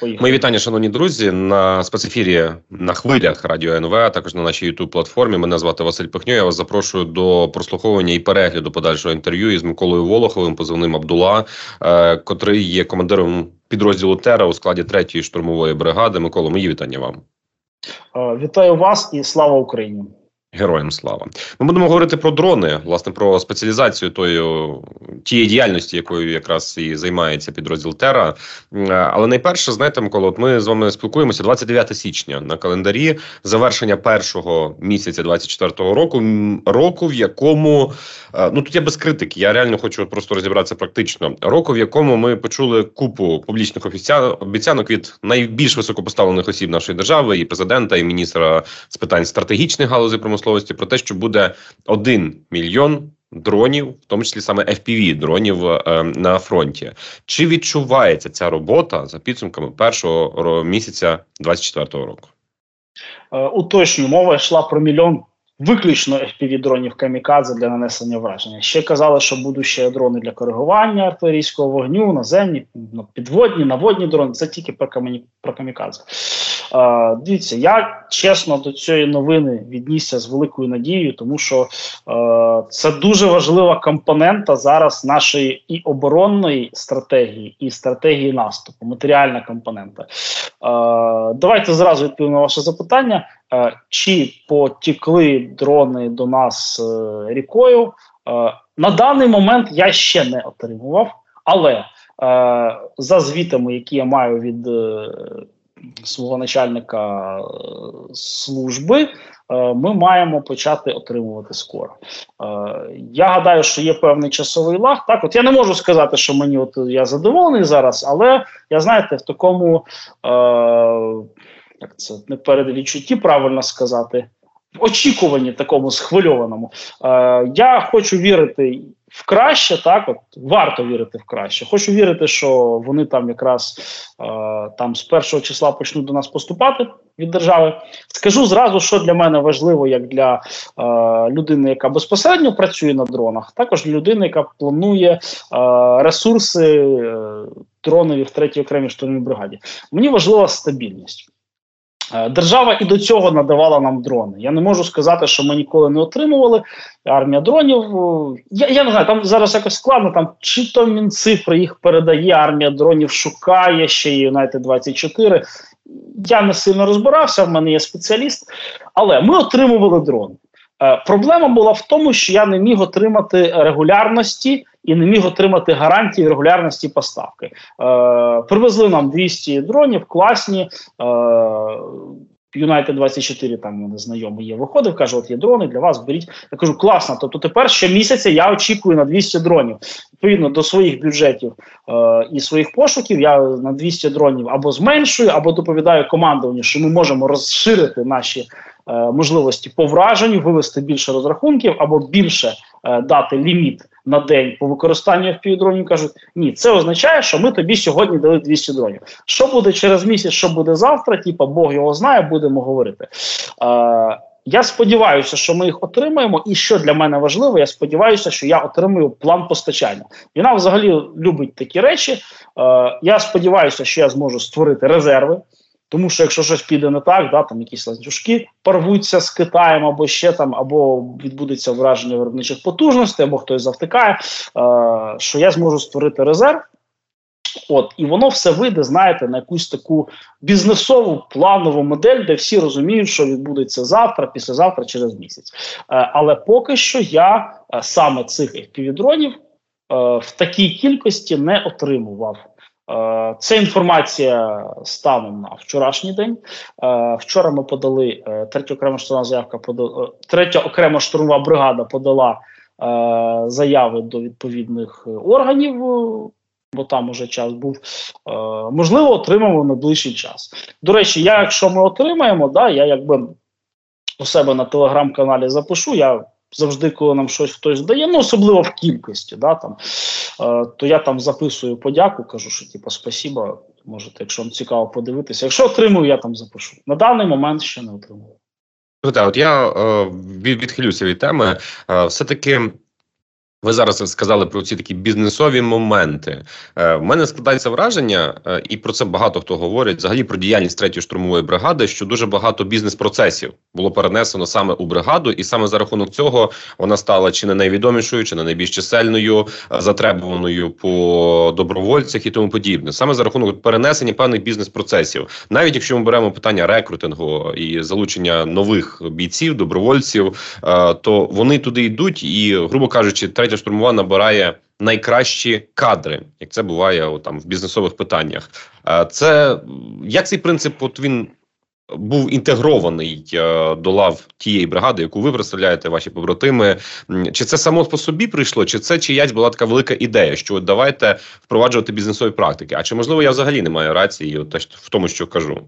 Поїхали. Мої вітання, шановні друзі, на спецефірі на хвилях радіо НВ, а також на нашій youtube платформі. Мене звати Василь Пихньо. Я вас запрошую до прослуховування і перегляду подальшого інтерв'ю із Миколою Волоховим, позивним Абдула, е, котрий є командиром підрозділу Тера у складі третьої штурмової бригади. Микола, мої вітання вам. Е, вітаю вас і слава Україні. Героям слава. Ми будемо говорити про дрони, власне, про спеціалізацію тої, тієї діяльності, якою якраз і займається підрозділ Тера. Але найперше, знаєте, Микола, от ми з вами спілкуємося 29 січня на календарі завершення першого місяця 24-го року, року, в якому е, ну тут я без критики, я реально хочу просто розібратися практично. Року, в якому ми почули купу публічних обіцянок від найбільш високопоставлених осіб нашої держави, і президента, і міністра з питань стратегічних галузей промисловості, промисловості про те, що буде один мільйон дронів, в тому числі саме fpv дронів е, на фронті. Чи відчувається ця робота за підсумками першого місяця 2024 року? Е, уточню, мова йшла про мільйон Виключно fpv дронів камікадзе для нанесення враження. Ще казали, що будуть ще дрони для коригування артилерійського вогню, наземні, підводні, наводні дрони. Це тільки про камі... про камікадзе. Е, Дивіться, я чесно до цієї новини віднісся з великою надією, тому що е, це дуже важлива компонента зараз нашої і оборонної стратегії, і стратегії наступу, матеріальна компонента. Е, Давайте зразу відповім на ваше запитання. Е, чи потікли дрони до нас е, рікою. Е, на даний момент я ще не отримував, але за звітами, які я маю від свого начальника служби, ми маємо почати отримувати скоро. Я гадаю, що є певний часовий лаг. Так, от я не можу сказати, що мені от я задоволений зараз, але я знаєте, в такому як це не передвідчутті, правильно сказати, в очікуванні такому схвильованому. Е, Я хочу вірити в краще, так от варто вірити в краще. Хочу вірити, що вони там якраз е, там з першого числа почнуть до нас поступати від держави. Скажу зразу, що для мене важливо, як для е, людини, яка безпосередньо працює на дронах, також для людини, яка планує е, ресурси е, дронові в третій окремій штурмовій бригаді. Мені важлива стабільність. Е, держава і до цього надавала нам дрони. Я не можу сказати, що ми ніколи не отримували. Армія дронів. Я я не знаю, там зараз якось складно. Там чи то Мінцифри їх передає, армія дронів шукає ще і United 24. Я не сильно розбирався, в мене є спеціаліст, але ми отримували дрони. Е, проблема була в тому, що я не міг отримати регулярності і не міг отримати гарантії регулярності поставки. Е, Привезли нам 200 дронів, класні. Е, United 24 там мене знайомий є. Виходив, каже: От є дрони для вас. Беріть. Я кажу, класно. Тобто тепер щомісяця я очікую на 200 дронів. Відповідно до своїх бюджетів е, і своїх пошуків. Я на 200 дронів або зменшую, або доповідаю командуванню, що ми можемо розширити наші е, можливості по враженню, вивести більше розрахунків або більше е, дати ліміт на день по використанню FPV-дронів кажуть, ні, це означає, що ми тобі сьогодні дали 200 дронів. Що буде через місяць, що буде завтра? Типа Бог його знає, будемо говорити. Е, я сподіваюся, що ми їх отримаємо, і що для мене важливо, я сподіваюся, що я отримую план постачання. Вона взагалі любить такі речі. Е, Я сподіваюся, що я зможу створити резерви. Тому що якщо щось піде не так, да, там якісь ланцюжки порвуться з Китаєм, або ще там, або відбудеться враження виробничих потужностей, або хтось завтикає, е, що я зможу створити резерв. От, і воно все вийде, знаєте, на якусь таку бізнесову планову модель, де всі розуміють, що відбудеться завтра, післязавтра, через місяць. Е, але поки що я е, саме цих FPV-дронів е, в такій кількості не отримував. Е, це інформація станом на вчорашній день. Е, вчора ми подали е, третя окрема штурмова заявка. Подала, третя окрема штурмова бригада подала заяви до відповідних органів. Бо там уже час був можливо, отримаємо на ближчий час. До речі, я, якщо ми отримаємо, да, я якби у себе на телеграм-каналі запишу. Я завжди, коли нам щось хтось дає, ну особливо в кількості, да, там, е, то я там записую подяку, кажу, що типу, спасіба, можете, якщо вам цікаво подивитися. Якщо отримую, я там запишу. На даний момент ще не отримую. От я е, відхилюся від теми. Е, все-таки Ви зараз сказали про ці такі бізнесові моменти. Е, в мене складається враження, е, і про це багато хто говорить. Взагалі про діяльність третьої штурмової бригади, що дуже багато бізнес-процесів було перенесено саме у бригаду, і саме за рахунок цього вона стала чи не найвідомішою, чи не найбільш чисельною, е, затребуваною по добровольцях і тому подібне. Саме за рахунок перенесення певних бізнес-процесів, навіть якщо ми беремо питання рекрутингу і залучення нових бійців, добровольців, е, то вони туди йдуть, і грубо кажучи, третя штурмова набирає найкращі кадри, як це буває о, там в бізнесових питаннях. Е, це як цей принцип, от він. Був інтегрований е, до лав тієї бригади, яку ви представляєте, ваші побратими. Чи це само по собі прийшло, чи це чиясь була така велика ідея, що от давайте впроваджувати бізнесові практики? А чи можливо я взагалі не маю рації от, в тому, що кажу?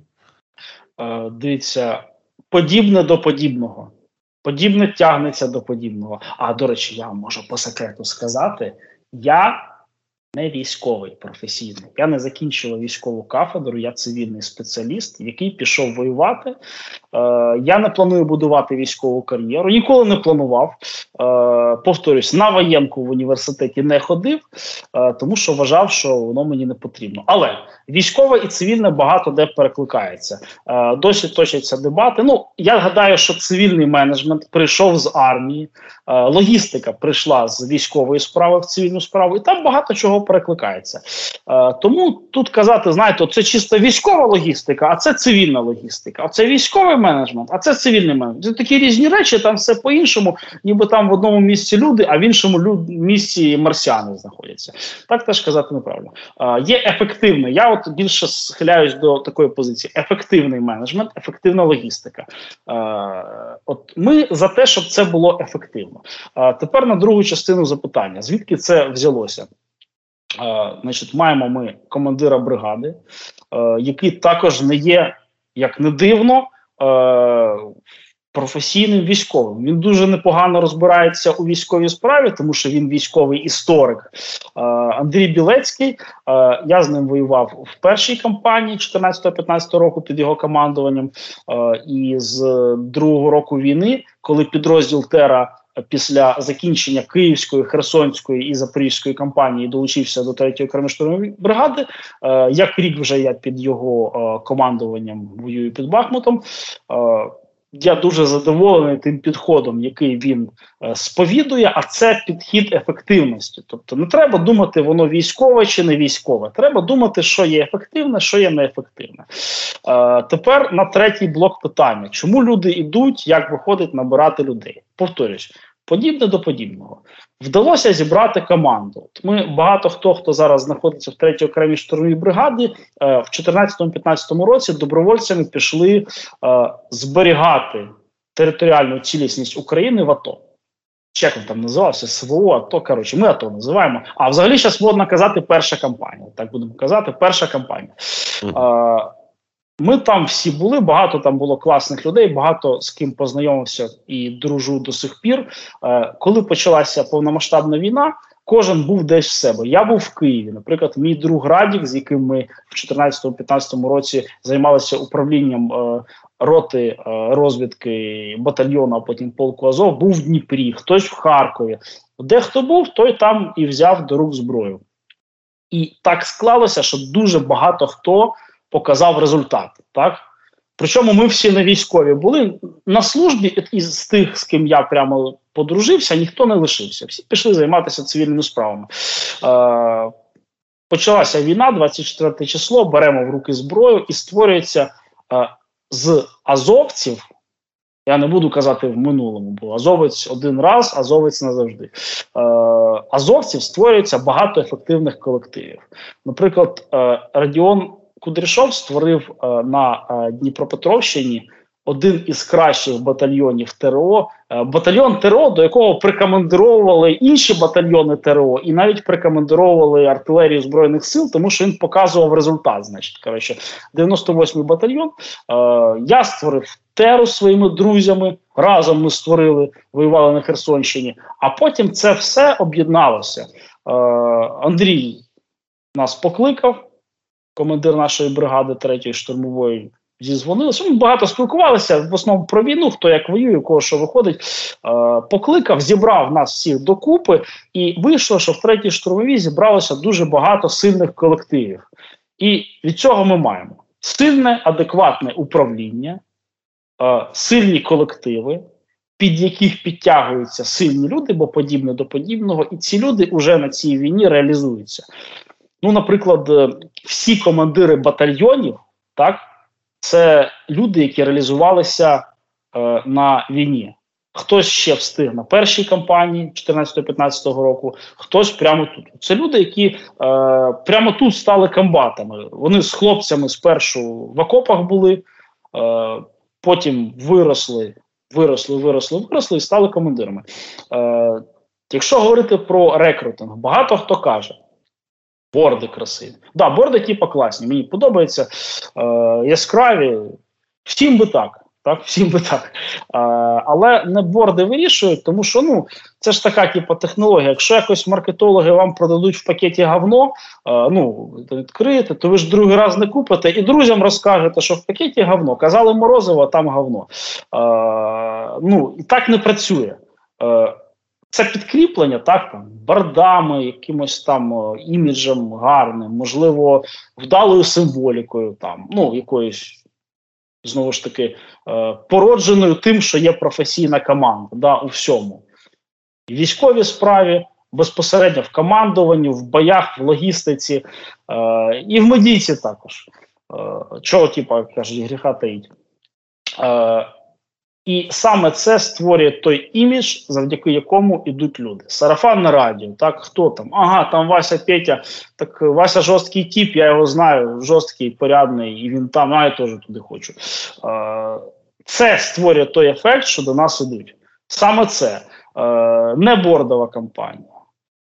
Е, дивіться, подібне до подібного. Подібне тягнеться до подібного. А до речі, я можу по секрету сказати: я не військовий професійний. Я не закінчував військову кафедру, я цивільний спеціаліст, який пішов воювати. Е, Я не планую будувати військову кар'єру. Ніколи не планував. Е, Повторюсь, на воєнку в університеті не ходив, е, тому що вважав, що воно мені не потрібно. Але військове і цивільне багато де перекликається. Досі точаться дебати. Ну я гадаю, що цивільний менеджмент прийшов з армії, логістика прийшла з військової справи в цивільну справу, і там багато чого перекликається. Тому тут казати, знаєте, це чисто військова логістика, а це цивільна логістика. А це військовий менеджмент, а це цивільний менеджмент. Це такі різні речі, там все по-іншому, ніби там в одному місці люди, а в іншому люд, місці марсіани знаходяться. Так теж казати неправильно. Е, Є ефективний. Я от більше схиляюсь до такої позиції: ефективний менеджмент, ефективна логістика. Е, От ми за те, щоб це було ефективно. Е, Тепер на другу частину запитання: звідки це взялося? Е, значить, маємо ми командира бригади, е, який також не є, як не дивно, професійним військовим. Він дуже непогано розбирається у військовій справі, тому що він військовий історик. Е, Андрій Білецький. Е, я з ним воював в першій кампанії 14-15 року під його командуванням. Е, і з другого року війни, коли підрозділ Тера після закінчення Київської, Херсонської і Запорізької кампанії долучився до третьої окремої бригади. Е, як рік вже я під його е, командуванням воюю під Бахмутом. Я дуже задоволений тим підходом, який він е, сповідує, а це підхід ефективності. Тобто не треба думати, воно військове чи не військове. Треба думати, що є ефективне, що є неефективне. Е, тепер на третій блок питання: чому люди йдуть, як виходить набирати людей? Повторюсь. Подібне до подібного вдалося зібрати команду. От Ми багато хто хто зараз знаходиться в третій окремій штурмовій бригаді е, в 2014-2015 році добровольцями пішли е, зберігати територіальну цілісність України в АТО. Як він там називався СВО, АТО. Коротше, ми АТО називаємо. А взагалі зараз модно казати перша кампанія. Так будемо казати, перша кампанія. Е, ми там всі були, багато там було класних людей, багато з ким познайомився і дружу до сих пір. Е, коли почалася повномасштабна війна, кожен був десь в себе. Я був в Києві. Наприклад, мій друг Радік, з яким ми в 2014-2015 році займалися управлінням е, роти е, розвідки батальйону, а потім полку Азов, був в Дніпрі, хтось в Харкові. Де хто був, той там і взяв до рук зброю. І так склалося, що дуже багато хто показав результат. Так? Причому ми всі не військові були на службі, із тих, з ким я прямо подружився, ніхто не лишився. Всі пішли займатися цивільними справами. Е, Почалася війна, 24 число, беремо в руки зброю і створюється е, з азовців. Я не буду казати в минулому, бо азовець один раз, азовець назавжди. Е, Азовців створюється багато ефективних колективів. Наприклад, е, Радіон Кудряшов створив е, на е, Дніпропетровщині один із кращих батальйонів ТРО, е, батальйон ТРО, до якого прикомандировували інші батальйони ТРО, і навіть прикомандировували артилерію збройних сил, тому що він показував результат. Значить, коротше, 98-й батальйон. Я створив ТЕРу своїми друзями. Разом ми створили, воювали на Херсонщині. А потім це все об'єдналося. Андрій нас покликав командир нашої бригади третьої штурмової зізвонилися. Ми багато спілкувалися в основному про війну, хто як воює, у кого що виходить. Е, Покликав, зібрав нас всіх докупи, і вийшло, що в третій штурмовій зібралося дуже багато сильних колективів. І від цього ми маємо сильне, адекватне управління, е, сильні колективи. Під яких підтягуються сильні люди, бо подібне до подібного, і ці люди вже на цій війні реалізуються. Ну, наприклад, е, всі командири батальйонів, так, це люди, які реалізувалися е, на війні. Хтось ще встиг на першій кампанії 14-15 року, хтось прямо тут. Це люди, які е, прямо тут стали комбатами. Вони з хлопцями спершу в окопах були, е, потім виросли, виросли, виросли, виросли і стали командирами. Е, Якщо говорити про рекрутинг, багато хто каже. Борди красиві. Да, борди, типу, класні. Мені подобаються е, яскраві. Всім би так. Так, всім би так. Е, але не борди вирішують, тому що ну, це ж така типу, технологія. Якщо якось маркетологи вам продадуть в пакеті говно, е, ну, відкриєте, то ви ж другий раз не купите і друзям розкажете, що в пакеті говно. Казали морозиво, а там говно. Е, ну, І так не працює. Е, це підкріплення, так там бардами, якимось там о, іміджем гарним, можливо, вдалою символікою, там, ну, якоюсь, знову ж таки, е, породженою тим, що є професійна команда да, у всьому. Військовій справі, безпосередньо в командуванні, в боях, в логістиці, е, і в медійці також. Е, чого, типу, кажуть, гріха таїть. Е, і саме це створює той імідж, завдяки якому йдуть люди. Сарафан на радіо, так хто там? Ага, там Вася Петя, так Вася жорсткий тіп, я його знаю, жорсткий, порядний, і він там, а я теж туди хочу. Е, Це створює той ефект, що до нас ідуть. Саме це е, не бордова кампанія.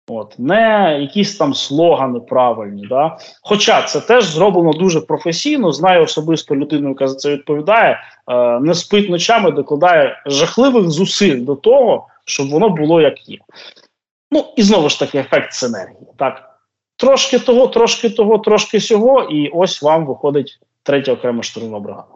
От, Не якісь там слогани правильні. Да? Хоча це теж зроблено дуже професійно, знаю особисто людину, яка за це відповідає, е, не спить ночами, докладає жахливих зусиль до того, щоб воно було як є. Ну і знову ж таки ефект синергії. Так? Трошки того, трошки того, трошки сього, і ось вам виходить третя окрема штурмова бригада.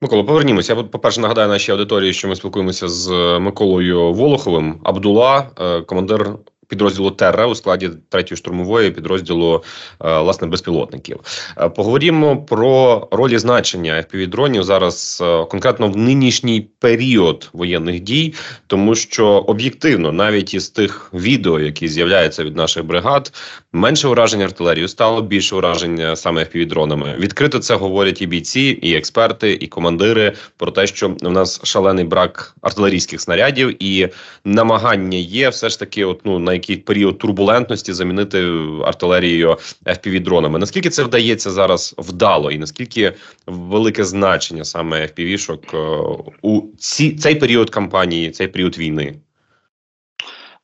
Микола, повернімося. Я по-перше, нагадаю нашій аудиторії, що ми спілкуємося з Миколою Волоховим, Абдула, е, командир підрозділу Терра у складі третьої штурмової підрозділу е, власне безпілотників. Е, поговоримо про ролі значення fpv дронів зараз е, конкретно в нинішній період воєнних дій, тому що об'єктивно, навіть із тих відео, які з'являються від наших бригад, менше ураження артилерії стало більше ураження саме fpv дронами. Відкрито це говорять і бійці, і експерти, і командири про те, що в нас шалений брак артилерійських снарядів, і намагання є все ж таки, от ну на який період турбулентності замінити артилерією fpv дронами. Наскільки це вдається зараз вдало, і наскільки велике значення саме FPV-шок е, у ці цей період кампанії, цей період війни?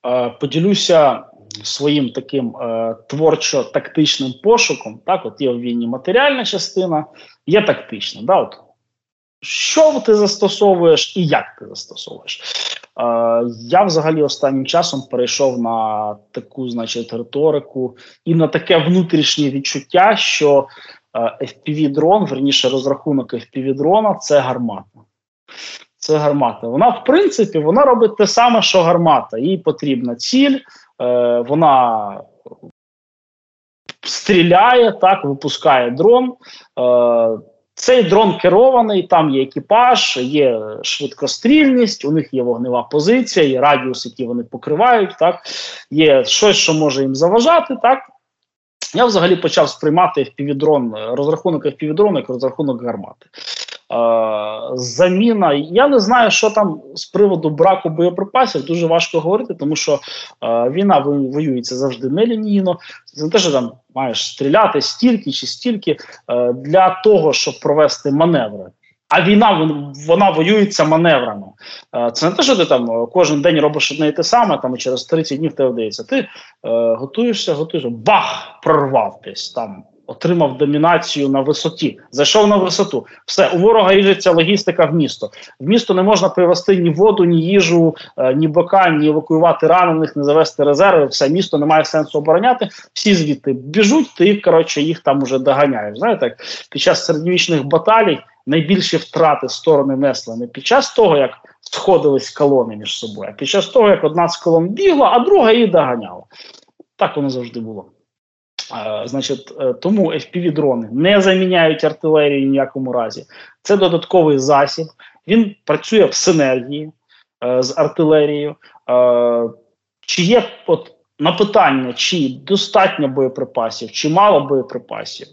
Е, поділюся своїм таким е, творчо-тактичним пошуком. Так, от є в війні матеріальна частина, є тактична. Да, от. Що ти застосовуєш і як ти застосовуєш? Я взагалі останнім часом перейшов на таку, значить, риторику і на таке внутрішнє відчуття, що fpv дрон верніше розрахунок fpv дрона це гармата. Це гармата. Вона, в принципі, вона робить те саме, що гармата. Їй потрібна ціль, е, вона стріляє, так, випускає дрон. Цей дрон керований, там є екіпаж, є швидкострільність, у них є вогнева позиція, є радіус, який вони покривають, так є щось, що може їм заважати. так. Я взагалі почав сприймати FPV-дрон, розрахунок FPV-дрона як розрахунок гармати. Е, заміна. Я не знаю, що там з приводу браку боєприпасів дуже важко говорити, тому що е, війна воюється завжди нелінійно. Це не те, що там маєш стріляти стільки чи стільки е, для того, щоб провести маневри. А війна вона воюється маневрами. Е, це не те, що ти там кожен день робиш одне і те саме, там і через 30 днів тебе вдається. Ти е, готуєшся, готуєшся, бах, прорвав десь там отримав домінацію на висоті. Зайшов на висоту. Все, у ворога ріжеться логістика в місто. В місто не можна привезти ні воду, ні їжу, е, ні бока, ні евакуювати ранених, не завести резерви. Все місто не має сенсу обороняти. Всі звідти біжуть, ти коротше їх там уже доганяєш. Знаєте, під час середньовічних баталій найбільші втрати сторони несли не під час того, як сходились колони між собою, а під час того, як одна з колон бігла, а друга її доганяла. Так воно завжди було. Значить, е, тому FPV-дрони не заміняють артилерію ніякому разі. Це додатковий засіб. Він працює в синергії е, з артилерією. Е, чи є от на питання, чи достатньо боєприпасів, чи мало боєприпасів?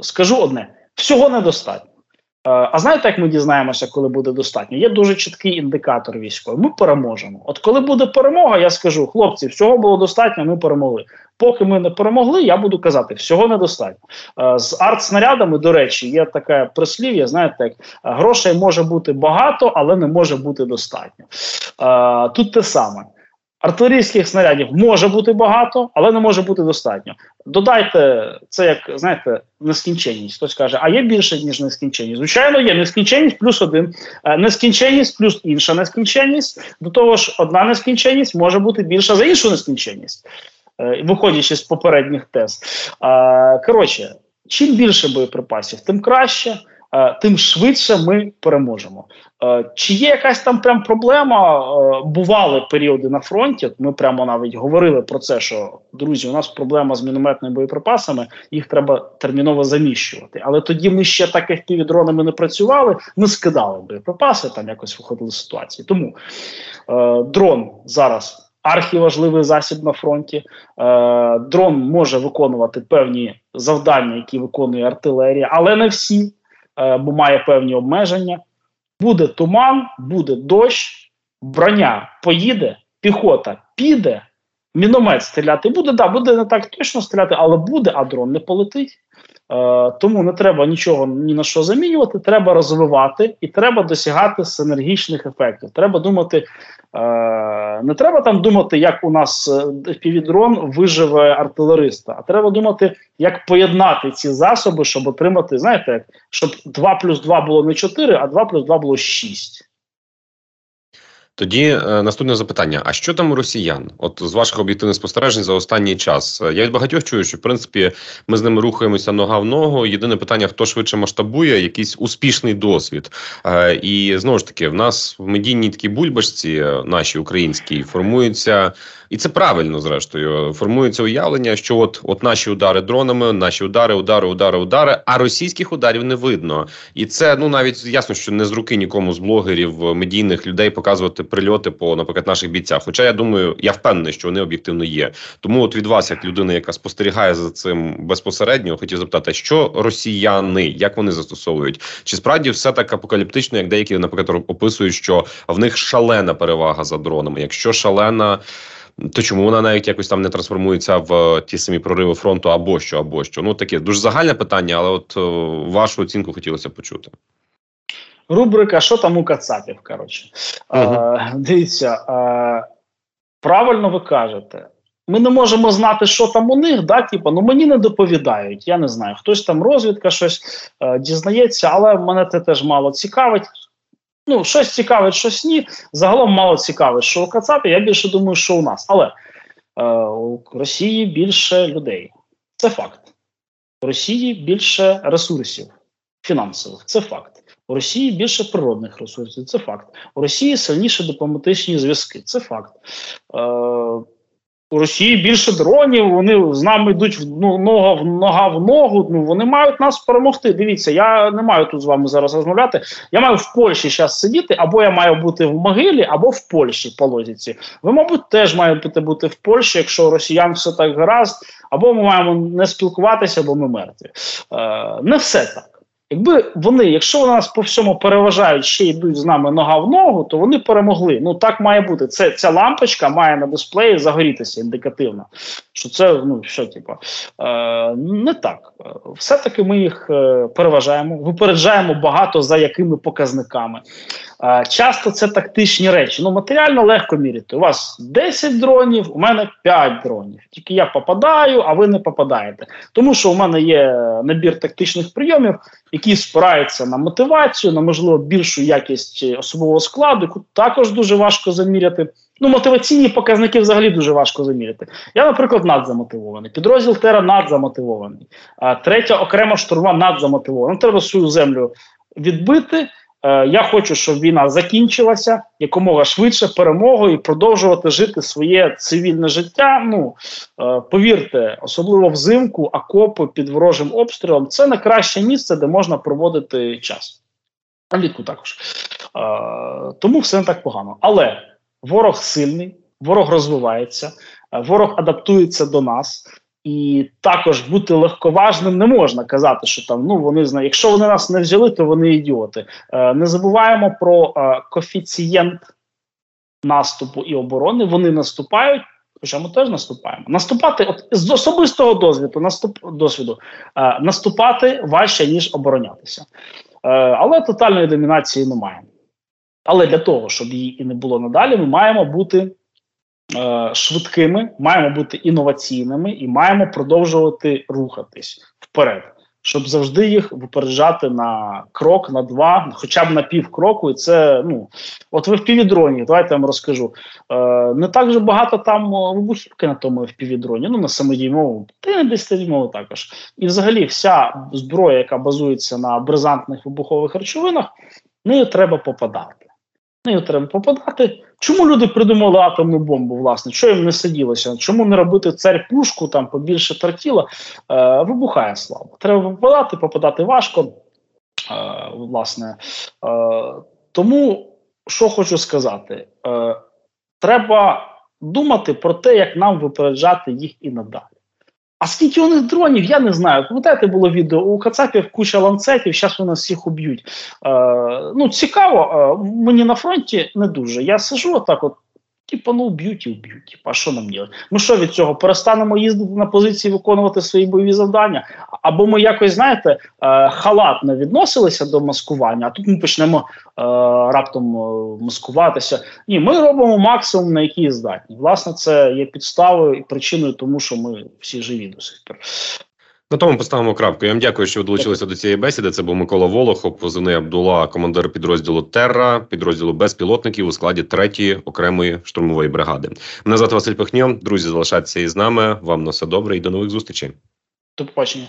Скажу одне: всього недостатньо. Е, а знаєте, як ми дізнаємося, коли буде достатньо? Є дуже чіткий індикатор військовий. Ми переможемо. От коли буде перемога, я скажу, хлопці, всього було достатньо, ми перемогли. Поки ми не перемогли, я буду казати, всього недостатньо. Е, з артснарядами, до речі, є таке прислів'я, знаєте, як грошей може бути багато, але не може бути достатньо. Е, тут те саме. Артилерійських снарядів може бути багато, але не може бути достатньо. Додайте це, як знаєте, нескінченність. Хтось каже, а є більше, ніж нескінченність. Звичайно, є нескінченність плюс один, е, нескінченність плюс інша нескінченність. До того ж, одна нескінченність може бути більша за іншу нескінченність, е, виходячи з попередніх тез. Коротше, чим більше боєприпасів, тим краще. Е, тим швидше ми переможемо. Е, чи є якась там прям проблема? Е, бували періоди на фронті. Ми прямо навіть говорили про це, що друзі, у нас проблема з мінометними боєприпасами, їх треба терміново заміщувати. Але тоді ми ще так як півдронами не працювали, ми скидали боєприпаси, там якось виходили з ситуації. Тому дрон зараз. Архіважливий засіб на фронті. Е, Дрон може виконувати певні завдання, які виконує артилерія, але не всі. Е, бо має певні обмеження. Буде туман, буде дощ, броня поїде, піхота піде, міномет стріляти буде. Да, буде не так точно стріляти, але буде, а дрон не полетить. Е, Тому не треба нічого ні на що замінювати. Треба розвивати і треба досягати синергічних ефектів. Треба думати не треба там думати, як у нас півідрон півдрон виживе артилериста, а треба думати, як поєднати ці засоби, щоб отримати, знаєте, щоб 2 плюс 2 було не 4, а 2 плюс 2 було 6. Тоді е, наступне запитання: а що там у росіян? От з ваших об'єктивних спостережень за останній час я від багатьох чую, що в принципі ми з ними рухаємося нога в ногу. Єдине питання: хто швидше масштабує якийсь успішний досвід? Е, і знову ж таки, в нас в медійній такій бульбашці, е, нашій українській, формуються і це правильно, зрештою, формується уявлення, що от от наші удари дронами, наші удари, удари, удари, удари, а російських ударів не видно. І це ну навіть ясно, що не з руки нікому з блогерів, медійних людей показувати прильоти по, наприклад, наших бійцях. Хоча я думаю, я впевнений, що вони об'єктивно є. Тому, от від вас, як людина, яка спостерігає за цим безпосередньо, хотів запитати, що росіяни, як вони застосовують, чи справді все так апокаліптично, як деякі, наприклад, описують, що в них шалена перевага за дронами, якщо шалена то чому вона навіть якось там не трансформується в е, ті самі прориви фронту або що, або що? Ну таке дуже загальне питання, але от е, вашу оцінку хотілося почути. Рубрика що там у Кацапів? Коротше, угу. а, дивіться, а, правильно ви кажете. Ми не можемо знати, що там у них, да, типу, ну мені не доповідають. Я не знаю. Хтось там розвідка щось е, дізнається, але мене це теж мало цікавить. Ну, щось цікавить, щось ні. Загалом мало цікавить, що у Кацапі. Я більше думаю, що у нас. Але е, у Росії більше людей. Це факт. У Росії більше ресурсів фінансових. Це факт. У Росії більше природних ресурсів. Це факт. У Росії сильніші дипломатичні зв'язки. Це факт. Е, у Росії більше дронів, вони з нами йдуть ну, нога в нога в ногу. Ну вони мають нас перемогти. Дивіться, я не маю тут з вами зараз розмовляти. Я маю в Польщі зараз сидіти, або я маю бути в могилі, або в Польщі по лозіці. Ви, мабуть, теж маєте бути в Польщі, якщо росіян все так гаразд, або ми маємо не спілкуватися, або ми мертві. Е, Не все так. Якби вони, якщо вони нас по всьому переважають, ще йдуть з нами нога в ногу, то вони перемогли. Ну так має бути. Це ця лампочка має на дисплеї загорітися індикативно. Що це ну що, типу, е, не так. Все-таки ми їх е, переважаємо, випереджаємо багато за якими показниками. Е, часто це тактичні речі. Ну, матеріально легко міряти. У вас 10 дронів, у мене 5 дронів. Тільки я попадаю, а ви не попадаєте. Тому що у мене є набір тактичних прийомів який спираються на мотивацію, на можливо більшу якість особового складу, також дуже важко заміряти. Ну, мотиваційні показники взагалі дуже важко заміряти. Я, наприклад, надзамотивований. Підрозділ Тера надзамотивований. А третя окрема штурма надзамотивована. Треба свою землю відбити. Е, я хочу, щоб війна закінчилася якомога швидше перемогою і продовжувати жити своє цивільне життя. Ну е, повірте, особливо взимку, окопи під ворожим обстрілом це найкраще місце, де можна проводити час. А влітку також. Е, тому все не так погано. Але ворог сильний, ворог розвивається, ворог адаптується до нас. І також бути легковажним не можна казати, що там ну вони знають, якщо вони нас не взяли, то вони ідіоти. Е, Не забуваємо про е, коефіцієнт наступу і оборони. Вони наступають, хоча ми теж наступаємо. Наступати, от з особистого досвіду, наступ досвіду е, наступати важче ніж оборонятися, е, але тотальної домінації немає. Але для того, щоб її і не було надалі, ми маємо бути. Е, швидкими, маємо бути інноваційними і маємо продовжувати рухатись вперед, щоб завжди їх випереджати на крок, на два, хоча б на пів кроку. І це ну от в впівдроні, давайте я вам розкажу. Е, Не так же багато там вибухівки на тому впівдроні, ну на самодіймовому, та й на десятидіймовому також. І взагалі вся зброя, яка базується на бризантних вибухових речовинах, нею треба попадати. Нею треба попадати. Чому люди придумали атомну бомбу, власне? Що їм не сиділося? Чому не робити царь пушку, там побільше тратіла? Е, Вибухає слабо. Треба попадати, попадати важко. Е, власне. Е, Тому що хочу сказати, е, треба думати про те, як нам випереджати їх і надалі. А скільки у них дронів, я не знаю. Пам'ятаєте, було відео у Кацапів куча ланцетів, зараз вони всіх уб'ють. Е, Ну, цікаво, е, мені на фронті не дуже. Я сижу отак, от Типа, ну б'ють і вб'ють. Типа, а що нам робити? Ми що від цього перестанемо їздити на позиції, виконувати свої бойові завдання? Або ми якось, знаєте, е, халатно відносилися до маскування, а тут ми почнемо е, раптом е, маскуватися. Ні, ми робимо максимум, на який здатні. Власне, це є підставою і причиною, тому що ми всі живі до сих пір. На тому поставимо крапку. Я вам дякую, що ви долучилися до цієї бесіди. Це був Микола Волохов, позивний Абдула, командир підрозділу Терра, підрозділу безпілотників у складі третьої окремої штурмової бригади. Мене звати Василь Пихньо. Друзі, залишайтеся із нами. Вам на все добре і до нових зустрічей. До побачення.